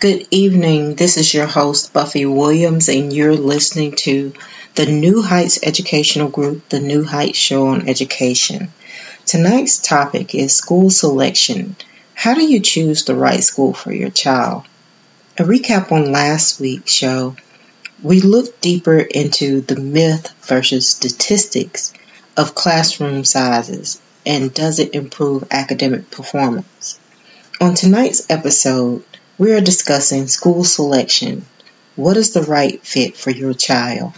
Good evening. This is your host, Buffie Williams, and you're listening to the New Heights Educational Group, the New Heights Show on Education. Tonight's topic is school selection. How do you choose the right school for your child? A recap on last week's show, we looked deeper into the myth versus statistics of classroom sizes and does it improve academic performance. On tonight's episode, we are discussing school selection. What is the right fit for your child?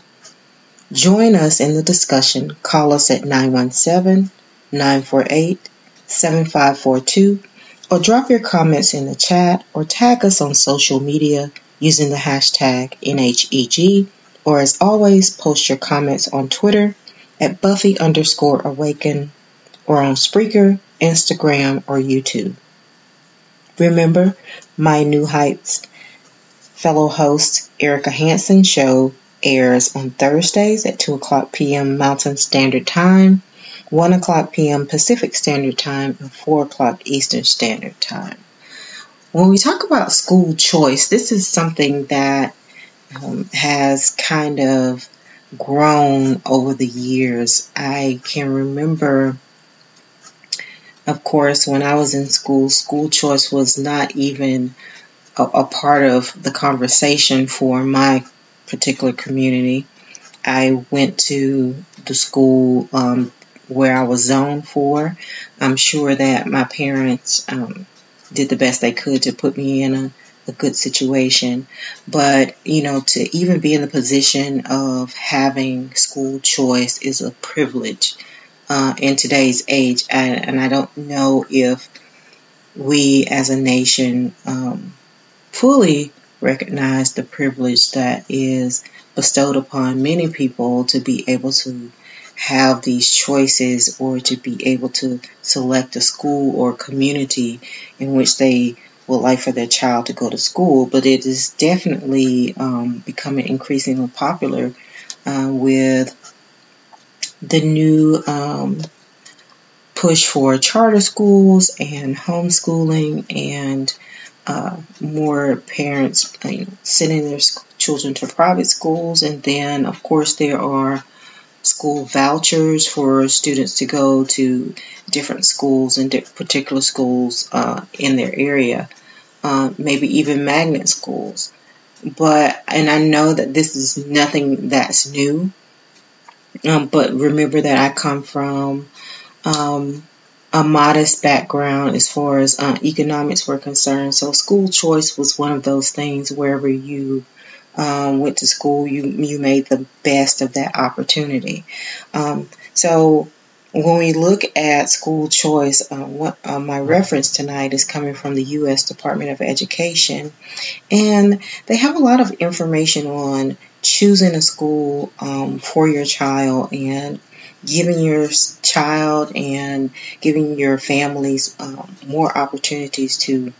Join us in the discussion. Call us at 917 948 7542 or drop your comments in the chat or tag us on social media using the hashtag NHEG or as always post your comments on Twitter at Buffie underscore awaken or on Spreaker, Instagram, or YouTube. Remember, my New Heights fellow host Erica Hansen show airs on Thursdays at 2 o'clock p.m. Mountain Standard Time, 1 o'clock p.m. Pacific Standard Time, and 4 o'clock Eastern Standard Time. When we talk about school choice, this is something that um, has kind of grown over the years. I can remember of course, when I was in school, school choice was not even a, a part of the conversation for my particular community. I went to the school um, where I was zoned for. I'm sure that my parents um, did the best they could to put me in a, a good situation. But, you know, to even be in the position of having school choice is a privilege uh, in today's age. And, and, I don't know if we as a nation um, fully recognize the privilege that is bestowed upon many people to be able to have these choices or to be able to select a school or community in which they would like for their child to go to school. But it is definitely um, becoming increasingly popular uh, with the new um, push for charter schools and homeschooling and uh, more parents you know, sending their children to private schools. And then, of course, there are school vouchers for students to go to different schools and particular schools uh, in their area, uh, maybe even magnet schools. but, and I know that this is nothing that's new. Um, but remember that I come from um, a modest background as far as uh, economics were concerned. So school choice was one of those things wherever you um, went to school, you you made the best of that opportunity. Um, so when we look at school choice, uh, what uh, my reference tonight is coming from the U.S. Department of Education, and they have a lot of information on choosing a school um, for your child and giving your child and giving your families um, more opportunities to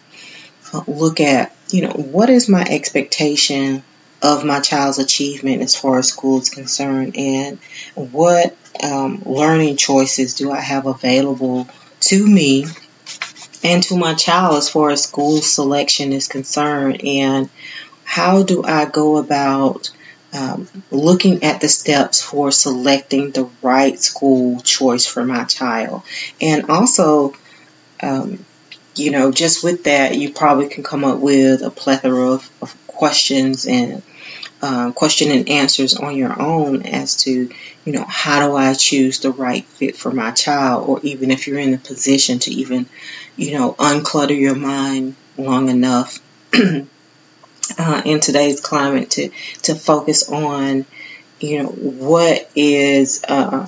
uh, look at, you know, what is my expectation of my child's achievement as far as school is concerned and what um, learning choices do I have available to me and to my child as far as school selection is concerned and how do I go about um, looking at the steps for selecting the right school choice for my child. And also, um, you know, just with that, you probably can come up with a plethora of, of questions and uh, question and answers on your own as to, you know, how do I choose the right fit for my child, or even if you're in a position to even, you know, unclutter your mind long enough uh, in today's climate to to focus on, you know, what is uh,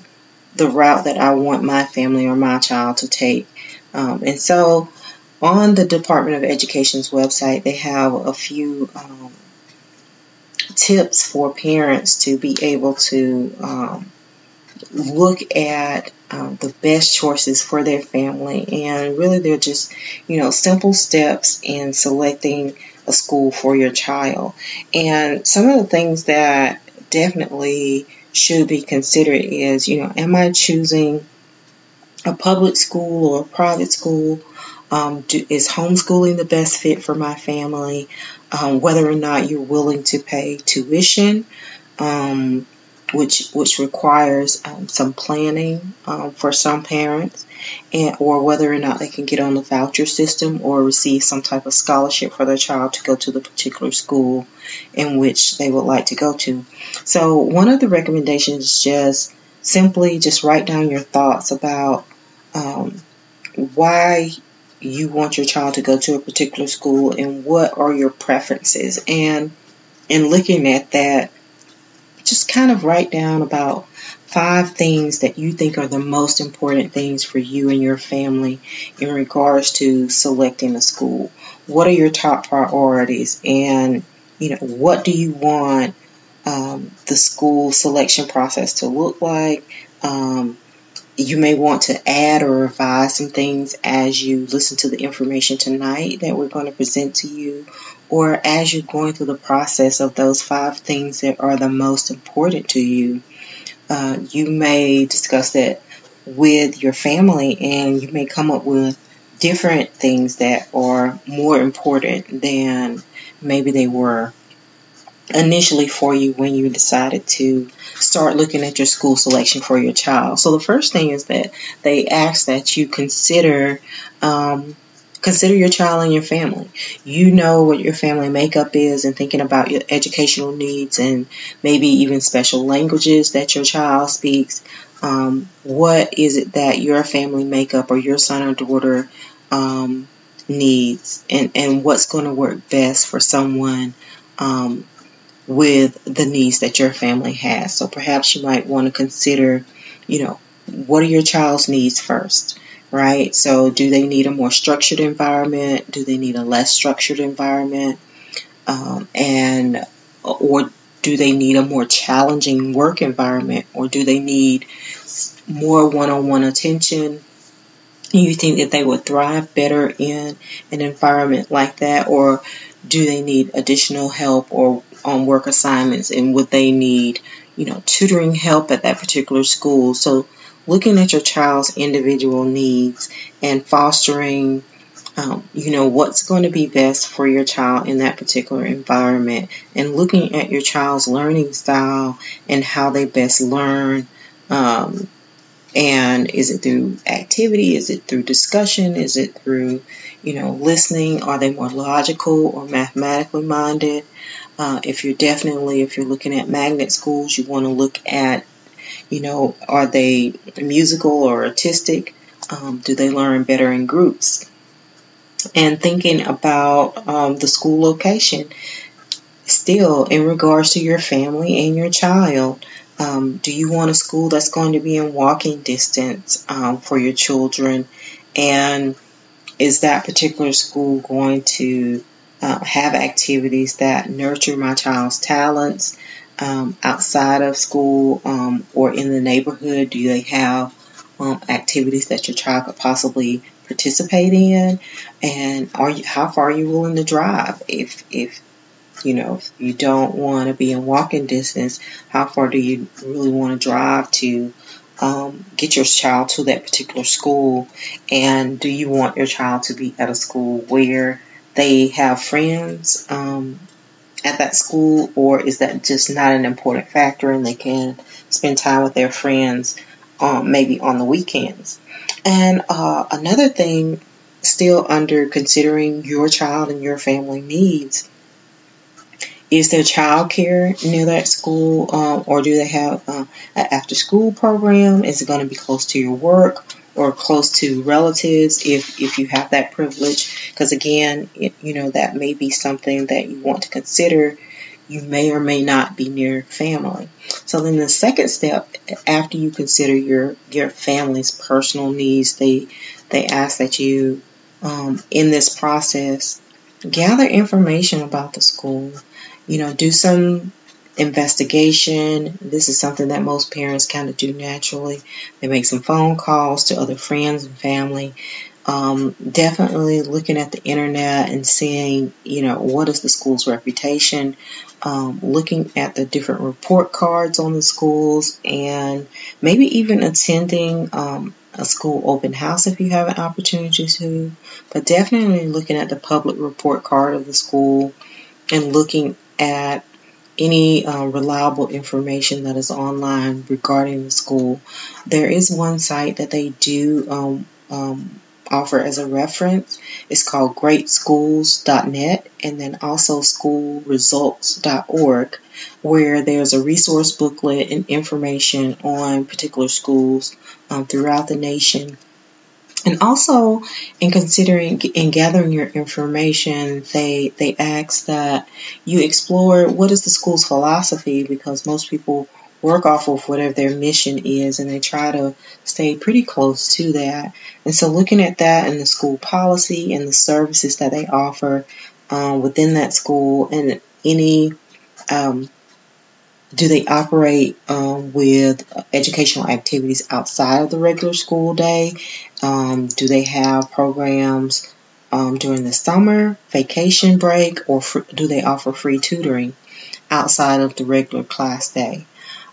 the route that I want my family or my child to take. Um, and so, on the Department of Education's website, they have a few um, tips for parents to be able to um, look at um, the best choices for their family. And really, they're just, you know, simple steps in selecting a school for your child. And some of the things that definitely should be considered is, you know, am I choosing a public school or a private school? Um, do, is homeschooling the best fit for my family? Um, whether or not you're willing to pay tuition, um, which which requires um, some planning um, for some parents, and or whether or not they can get on the voucher system or receive some type of scholarship for their child to go to the particular school in which they would like to go to. So one of the recommendations is just simply just write down your thoughts about um, why you want your child to go to a particular school and what are your preferences and in looking at that just kind of write down about five things that you think are the most important things for you and your family in regards to selecting a school. What are your top priorities? And, you know, what do you want um, the school selection process to look like? Um, you may want to add or revise some things as you listen to the information tonight that we're going to present to you, or as you're going through the process of those five things that are the most important to you. Uh, you may discuss that with your family and you may come up with different things that are more important than maybe they were initially for you when you decided to start looking at your school selection for your child. So the first thing is that they ask that you consider um, consider your child and your family. You know what your family makeup is and thinking about your educational needs and maybe even special languages that your child speaks. Um, what is it that your family makeup or your son or daughter um, needs and, and what's going to work best for someone um, with the needs that your family has. So perhaps you might want to consider, you know, what are your child's needs first, right? So do they need a more structured environment? Do they need a less structured environment? Um, and or do they need a more challenging work environment or do they need more one-on-one attention you think that they would thrive better in an environment like that or do they need additional help or on work assignments and would they need, you know, tutoring help at that particular school. So looking at your child's individual needs and fostering um, you know what's going to be best for your child in that particular environment and looking at your child's learning style and how they best learn um, and is it through activity? Is it through discussion? Is it through you know listening? Are they more logical or mathematically minded Uh, if you're definitely, if you're looking at magnet schools, you want to look at, you know, are they musical or artistic? Um, do they learn better in groups? And thinking about um, the school location, still in regards to your family and your child, um, do you want a school that's going to be in walking distance um, for your children? And is that particular school going to uh, have activities that nurture my child's talents um, outside of school um, or in the neighborhood? Do they have um, activities that your child could possibly participate in? And are you, how far are you willing to drive? If, if, you know, if you don't want to be in walking distance, how far do you really want to drive to um, get your child to that particular school? And do you want your child to be at a school where they have friends um, at that school, or is that just not an important factor and they can spend time with their friends um, maybe on the weekends? And uh, another thing, still under considering your child and your family needs, is there child care near that school, um, or do they have uh, an after school program? Is it going to be close to your work or close to relatives if, if you have that privilege? Because again, it, you know, that may be something that you want to consider. You may or may not be near family. So then the second step, after you consider your, your family's personal needs, they, they ask that you, um, in this process, gather information about the school you know, do some investigation. This is something that most parents kind of do naturally. They make some phone calls to other friends and family. Um, definitely looking at the internet and seeing, you know, what is the school's reputation, um, looking at the different report cards on the schools, and maybe even attending um, a school open house if you have an opportunity to. But definitely looking at the public report card of the school and looking at any uh, reliable information that is online regarding the school. There is one site that they do um, um, offer as a reference. It's called greatschools.net and then also schoolresults.org where there's a resource booklet and information on particular schools um, throughout the nation and also in considering and gathering your information, they they ask that you explore what is the school's philosophy because most people work off of whatever their mission is and they try to stay pretty close to that. And so looking at that and the school policy and the services that they offer um, within that school and any um, do they operate um, with educational activities outside of the regular school day? Um, do they have programs um, during the summer, vacation break, or fr- do they offer free tutoring outside of the regular class day?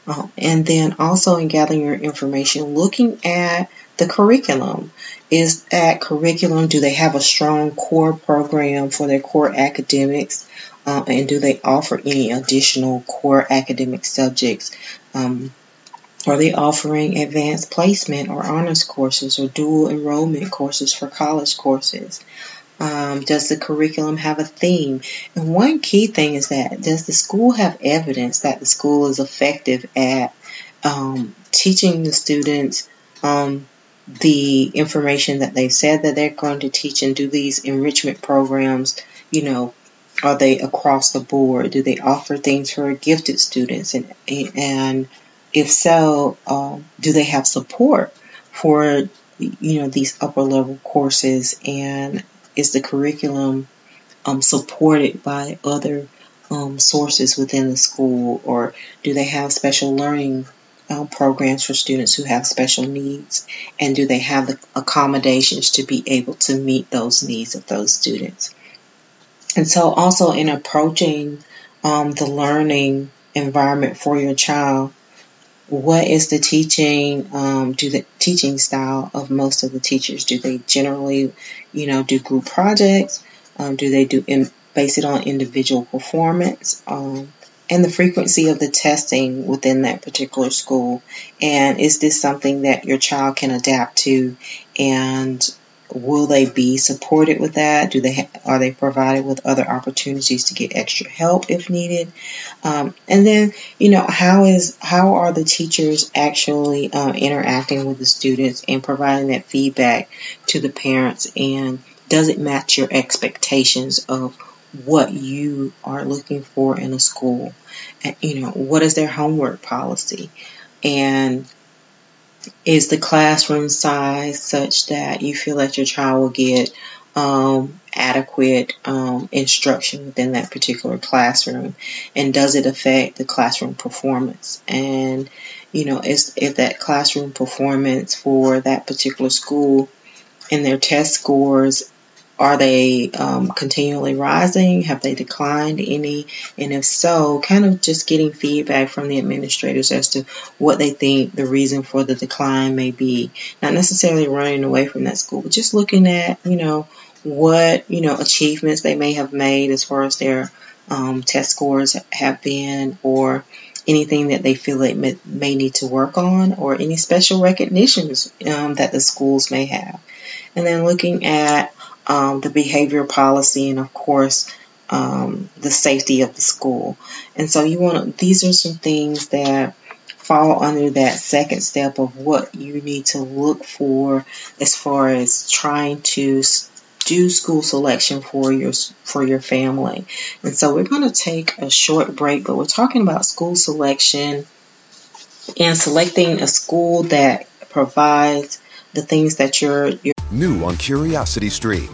Um, and then also in gathering your information, looking at the curriculum. Is that curriculum, do they have a strong core program for their core academics? Uh, and do they offer any additional core academic subjects? Um, are they offering advanced placement or honors courses or dual enrollment courses for college courses? Um, does the curriculum have a theme? And one key thing is that does the school have evidence that the school is effective at um, teaching the students um, the information that they've said that they're going to teach and do these enrichment programs, you know, are they across the board? Do they offer things for gifted students? And, and if so, um, do they have support for, you know, these upper level courses? And is the curriculum um, supported by other um, sources within the school? Or do they have special learning uh, programs for students who have special needs? And do they have the accommodations to be able to meet those needs of those students? And so, also in approaching um, the learning environment for your child, what is the teaching um, do the teaching style of most of the teachers? Do they generally you know do group projects? Um, do they do in, base it on individual performance um, and the frequency of the testing within that particular school? And is this something that your child can adapt to and will they be supported with that? Do they ha- are they provided with other opportunities to get extra help if needed? Um, and then you know how is how are the teachers actually uh, interacting with the students and providing that feedback to the parents? And does it match your expectations of what you are looking for in a school? And, you know what is their homework policy? And is the classroom size such that you feel that your child will get um, adequate um, instruction within that particular classroom? And does it affect the classroom performance? And, you know, is, if that classroom performance for that particular school and their test scores are they um, continually rising? Have they declined any? And if so, kind of just getting feedback from the administrators as to what they think the reason for the decline may be. Not necessarily running away from that school, but just looking at, you know, what, you know, achievements they may have made as far as their um, test scores have been or anything that they feel they may, need to work on or any special recognitions um, that the schools may have. And then looking at um, the behavior policy, and of course, um, the safety of the school. And so you want these are some things that fall under that second step of what you need to look for as far as trying to do school selection for your for your family. And so we're going to take a short break, but we're talking about school selection and selecting a school that provides the things that you're, you're New on Curiosity Stream.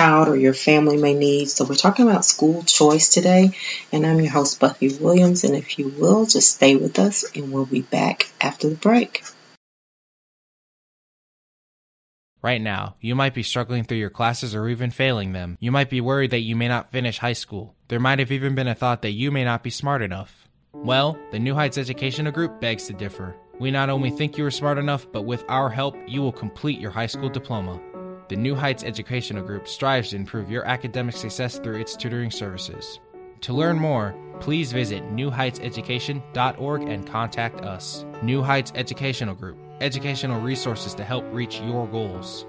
child or your family may need. So we're talking about school choice today, and I'm your host Buffie Williams. And if you will, just stay with us, and we'll be back after the break. Right now, you might be struggling through your classes or even failing them. You might be worried that you may not finish high school. There might have even been a thought that you may not be smart enough. Well, the New Heights Educational Group begs to differ. We not only think you are smart enough, but with our help, you will complete your high school diploma. The New Heights Educational Group strives to improve your academic success through its tutoring services. To learn more, please visit newheightseducation.org and contact us. New Heights Educational Group, educational resources to help reach your goals.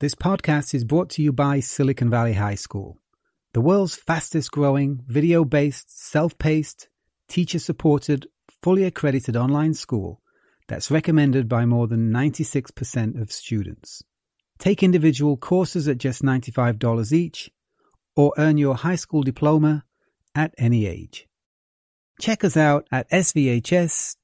This podcast is brought to you by Silicon Valley High School, the world's fastest growing, video based, self paced, teacher supported, fully accredited online school that's recommended by more than 96% of students. Take individual courses at just $95 each, or earn your high school diploma at any age. Check us out at svhs.co.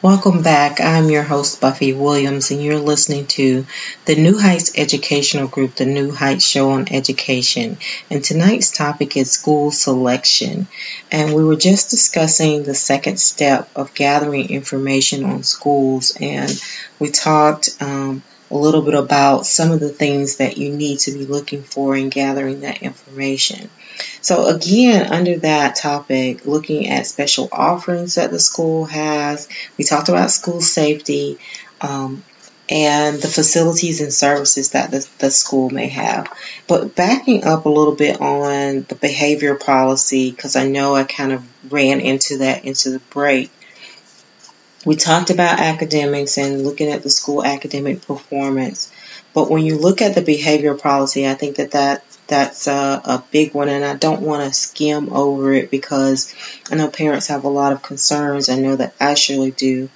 Welcome back. I'm your host, Buffie Williams, and you're listening to the New Heights Educational Group, the New Heights Show on Education. And tonight's topic is school selection. And we were just discussing the second step of gathering information on schools, and we talked um, a little bit about some of the things that you need to be looking for in gathering that information. So again, under that topic, looking at special offerings that the school has, we talked about school safety um, and the facilities and services that the, the school may have. But backing up a little bit on the behavior policy, because I know I kind of ran into that into the break. We talked about academics and looking at the school academic performance. But when you look at the behavior policy, I think that that that's a, a big one, and I don't want to skim over it because I know parents have a lot of concerns. I know that I surely do.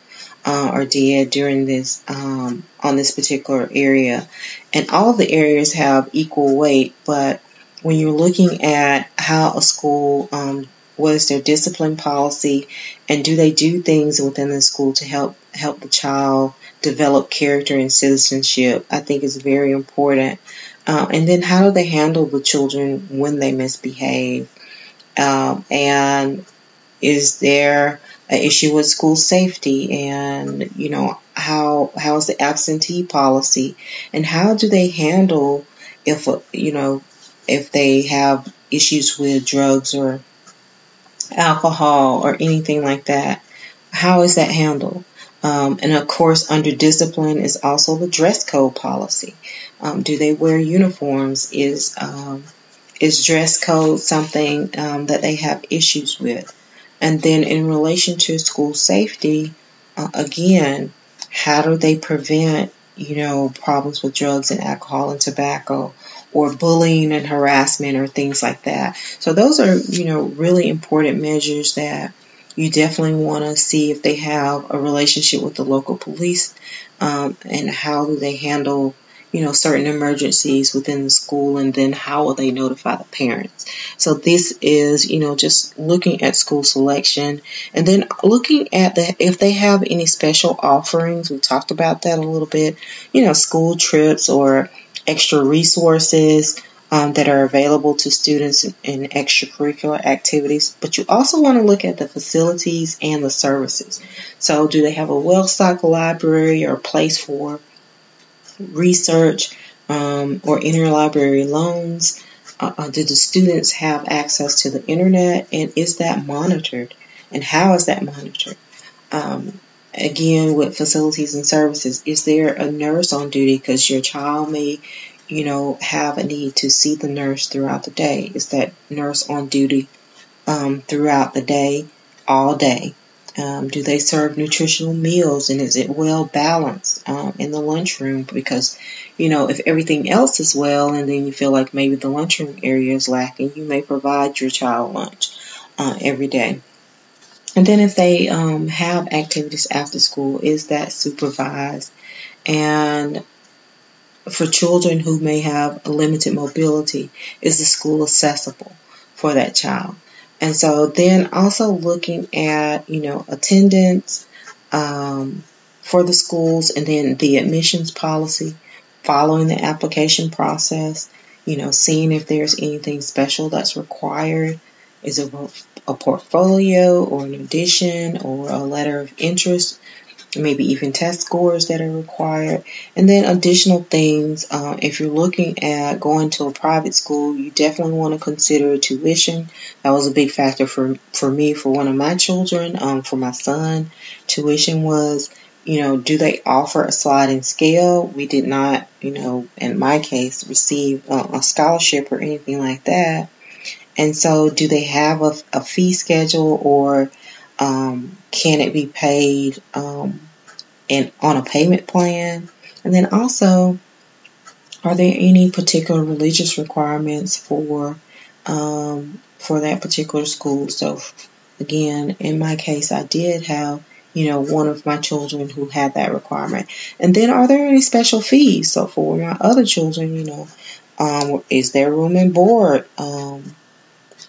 Uh, or did during this um, on this particular area, and all the areas have equal weight. But when you're looking at how a school, um, what is their discipline policy, and do they do things within the school to help help the child develop character and citizenship, I think is very important. Uh, and then how do they handle the children when they misbehave? Um, and is there an issue with school safety and you know how how is the absentee policy and how do they handle if you know if they have issues with drugs or alcohol or anything like that how is that handled? Um, and of course under discipline is also the dress code policy. Um, do they wear uniforms? Is um, is dress code something um, that they have issues with? And then in relation to school safety, uh, again, how do they prevent, you know, problems with drugs and alcohol and tobacco or bullying and harassment or things like that? So those are, you know, really important measures that you definitely want to see if they have a relationship with the local police um, and how do they handle you know, certain emergencies within the school and then how will they notify the parents. So this is, you know, just looking at school selection and then looking at the, if they have any special offerings. We talked about that a little bit, you know, school trips or extra resources. Um, that are available to students in, extracurricular activities, but you also want to look at the facilities and the services. So, do they have a well stocked library or a place for research um, or interlibrary loans? Uh, uh, do the students have access to the internet and is that monitored? And how is that monitored? Um, again, with facilities and services, is there a nurse on duty? Because your child may, you know, have a need to see the nurse throughout the day. Is that nurse on duty um, throughout the day, all day? Um, do they serve nutritional meals and is it well balanced um, in the lunchroom? Because, you know, if everything else is well and then you feel like maybe the lunchroom area is lacking, you may provide your child lunch uh, every day. And then if they um, have activities after school, is that supervised? And for children who may have limited mobility, is the school accessible for that child? And so then also looking at, you know, attendance um, for the schools and then the admissions policy, following the application process, you know, seeing if there's anything special that's required. Is it a portfolio or an audition or a letter of interest maybe even test scores that are required, and then additional things. Uh, if you're looking at going to a private school, you definitely want to consider tuition. That was a big factor for for me for one of my children. Um, for my son, tuition was. You know, do they offer a sliding scale? We did not, you know, in my case, receive a scholarship or anything like that. And so, do they have a, a fee schedule or um, can it be paid um, in, on a payment plan? And then also, are there any particular religious requirements for um, for that particular school? So, again, in my case, I did have you know one of my children who had that requirement. And then, are there any special fees? So, for my other children, you know, um, is there room and board? Um,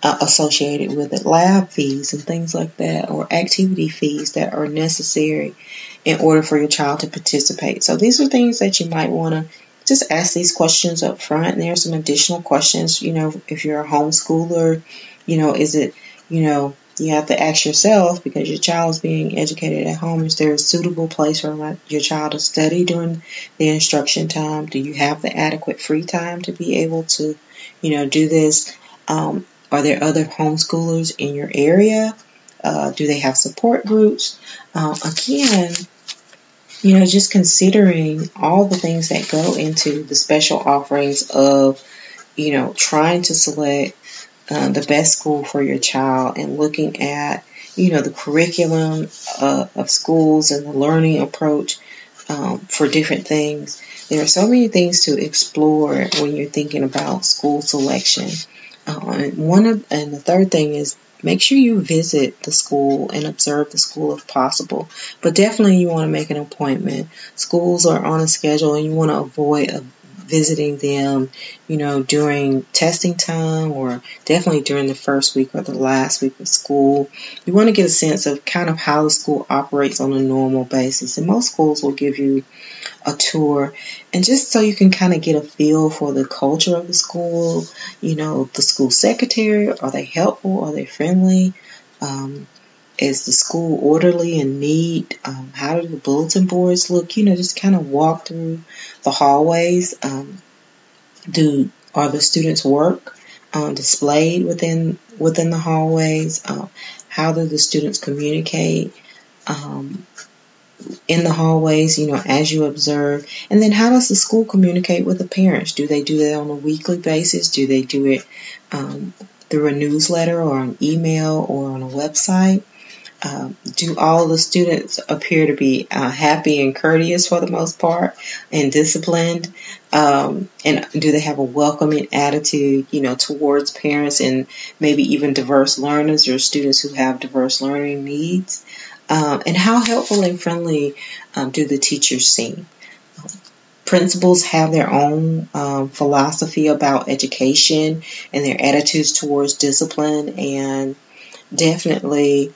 uh, associated with it, lab fees and things like that, or activity fees that are necessary in order for your child to participate. So these are things that you might want to just ask these questions up front. And there are some additional questions, you know, if you're a homeschooler, you know, is it, you know, you have to ask yourself because your child is being educated at home. Is there a suitable place for your child to study during the instruction time? Do you have the adequate free time to be able to, you know, do this? Um, are there other homeschoolers in your area? Uh, do they have support groups? Uh, again, you know, just considering all the things that go into the special offerings of, you know, trying to select uh, the best school for your child and looking at, you know, the curriculum uh, of schools and the learning approach um, for different things. There are so many things to explore when you're thinking about school selection. Uh, and one of, and the third thing is make sure you visit the school and observe the school if possible. But definitely you want to make an appointment. Schools are on a schedule and you want to avoid a visiting them, you know, during testing time or definitely during the first week or the last week of school. You want to get a sense of kind of how the school operates on a normal basis. And most schools will give you a tour and just so you can kind of get a feel for the culture of the school, you know, the school secretary, are they helpful? Are they friendly? Um, is the school orderly and neat? Um, how do the bulletin boards look? You know, just kind of walk through the hallways. Um, do are the students' work um, displayed within within the hallways? Um, how do the students communicate? In the hallways, you know, as you observe? And then how does the school communicate with the parents? Do they do that on a weekly basis? Do they do it um, through a newsletter or an email or on a website? Um, do all the students appear to be uh, happy and courteous for the most part and disciplined? Um, and do they have a welcoming attitude, you know, towards parents and maybe even diverse learners or students who have diverse learning needs? Um, and how helpful and friendly um, do the teachers seem? Principals have their own um, philosophy about education and their attitudes towards discipline, and definitely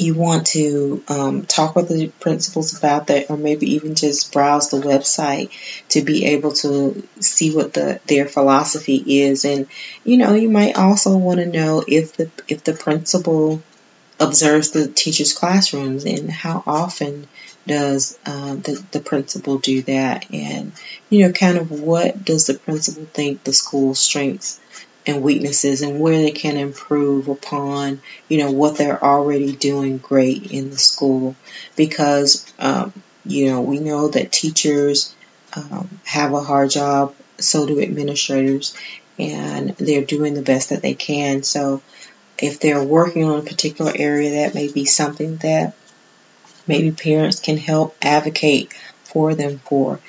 you want to um, talk with the principals about that, or maybe even just browse the website to be able to see what the their philosophy is. And you know, you might also want to know if the if the principal observes the teacher's classrooms and how often does uh, the, the principal do that? And you know kind of what does the principal think the school's strengths and weaknesses and where they can improve upon you know what they're already doing great in the school? Because um, you know we know that teachers um, have a hard job so do administrators and they're doing the best that they can. So if they're working on a particular area, that may be something that maybe parents can help advocate for them for.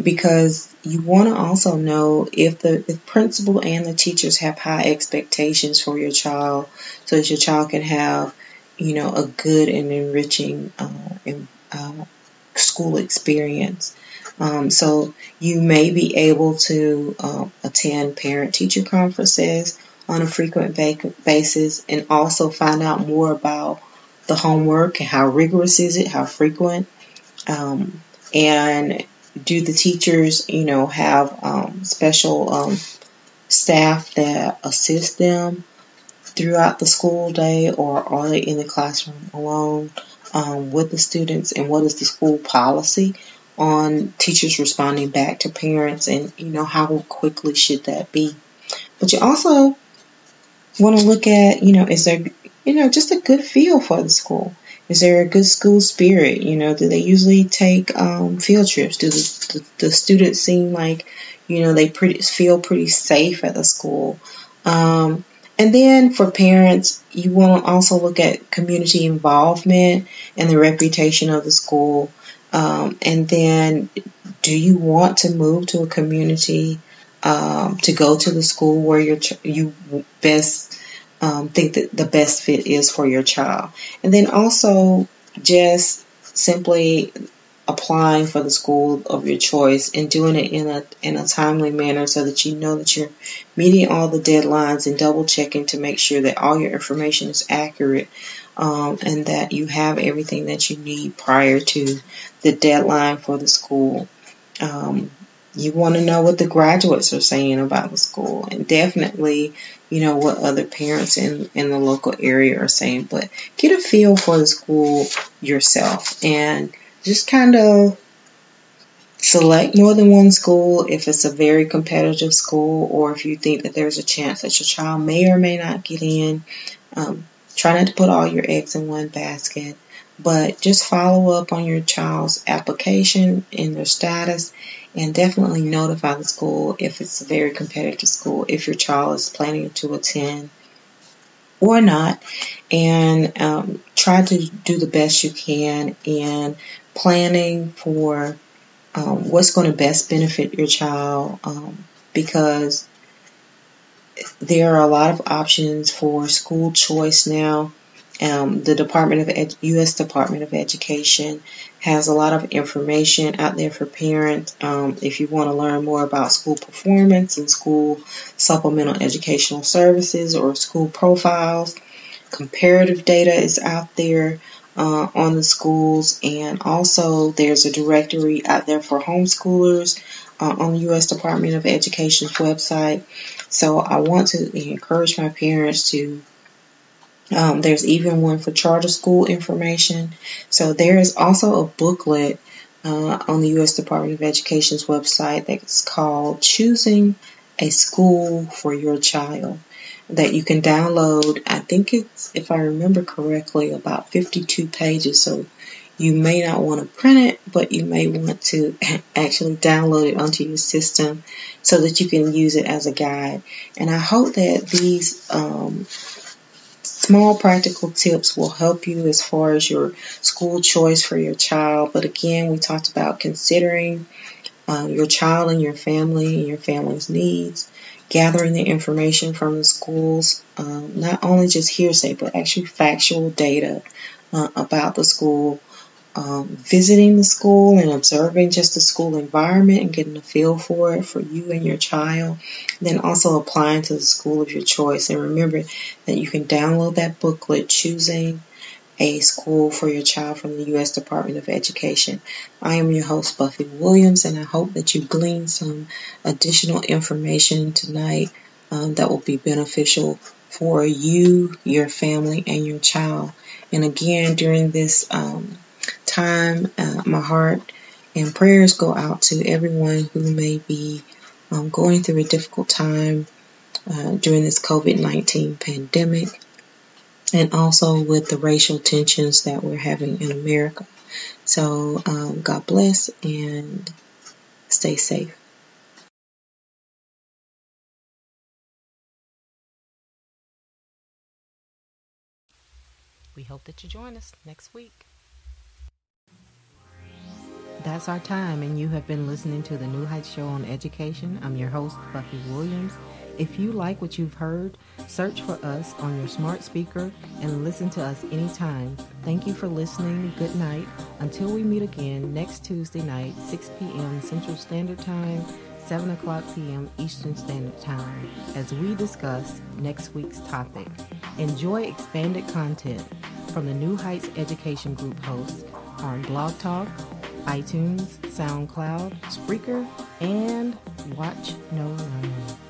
Because you want to also know if the, the principal and the teachers have high expectations for your child so that your child can have, you know, a good and enriching uh, uh, school experience. Um, so you may be able to uh, attend parent teacher conferences on a frequent basis and also find out more about the homework and how rigorous is it, how frequent, um, and do the teachers, you know, have um, special um, staff that assist them throughout the school day, or are they in the classroom alone um, with the students? And what is the school policy on teachers responding back to parents, and you know, how quickly should that be? But you also want to look at, you know, is there, you know, just a good feel for the school? Is there a good school spirit? You know, do they usually take um, field trips? Do the, the, the, students seem like, you know, they pretty feel pretty safe at the school? Um, and then for parents, you want to also look at community involvement and the reputation of the school. Um, and then, do you want to move to a community um, to go to the school where you you best um, think that the best fit is for your child. And then also just simply applying for the school of your choice and doing it in a in a timely manner so that you know that you're meeting all the deadlines and double checking to make sure that all your information is accurate um, and that you have everything that you need prior to the deadline for the school. Um, you want to know what the graduates are saying about the school and definitely, you know, what other parents in, in the local area are saying. But get a feel for the school yourself and just kind of select more than one school if it's a very competitive school or if you think that there's a chance that your child may or may not get in. Um, try not to put all your eggs in one basket but just follow up on your child's application and their status and definitely notify the school if it's a very competitive school if your child is planning to attend or not. And um, try to do the best you can in planning for um, what's going to best benefit your child um, because there are a lot of options for school choice now um, the Department of Ed- U.S. Department of Education has a lot of information out there for parents. Um, if you want to learn more about school performance and school supplemental educational services or school profiles, comparative data is out there uh, on the schools, and also there's a directory out there for homeschoolers uh, on the U.S. Department of Education's website. So I want to encourage my parents to Um, there's even one for charter school information. So there is also a booklet uh, on the U.S. Department of Education's website that's called Choosing a School for Your Child that you can download. I think it's, if I remember correctly, about 52 pages. So you may not want to print it, but you may want to actually download it onto your system so that you can use it as a guide. And I hope that these um, small practical tips will help you as far as your school choice for your child. But again, we talked about considering uh, your child and your family and your family's needs, gathering the information from the schools, um, not only just hearsay, but actually factual data uh, about the school um, visiting the school and observing just the school environment and getting a feel for it for you and your child. Then also applying to the school of your choice. And remember that you can download that booklet, Choosing a School for Your Child from the U.S. Department of Education. I am your host, Buffie Williams, and I hope that you glean some additional information tonight um, that will be beneficial for you, your family, and your child. And again, during this um, time, uh, my heart and prayers go out to everyone who may be um, going through a difficult time uh, during this COVID 19 pandemic and also with the racial tensions that we're having in America. So, um, God bless and stay safe. We hope that you join us next week. That's our time, and you have been listening to the New Heights Show on Education. I'm your host, Buffie Williams. If you like what you've heard, search for us on your smart speaker and listen to us anytime. Thank you for listening. Good night. Until we meet again next Tuesday night, 6 p.m. Central Standard Time, 7 o'clock p.m. Eastern Standard Time, as we discuss next week's topic. Enjoy expanded content from the New Heights Education Group hosts on Blog Talk, iTunes, SoundCloud, Spreaker, and Watch Know Learn.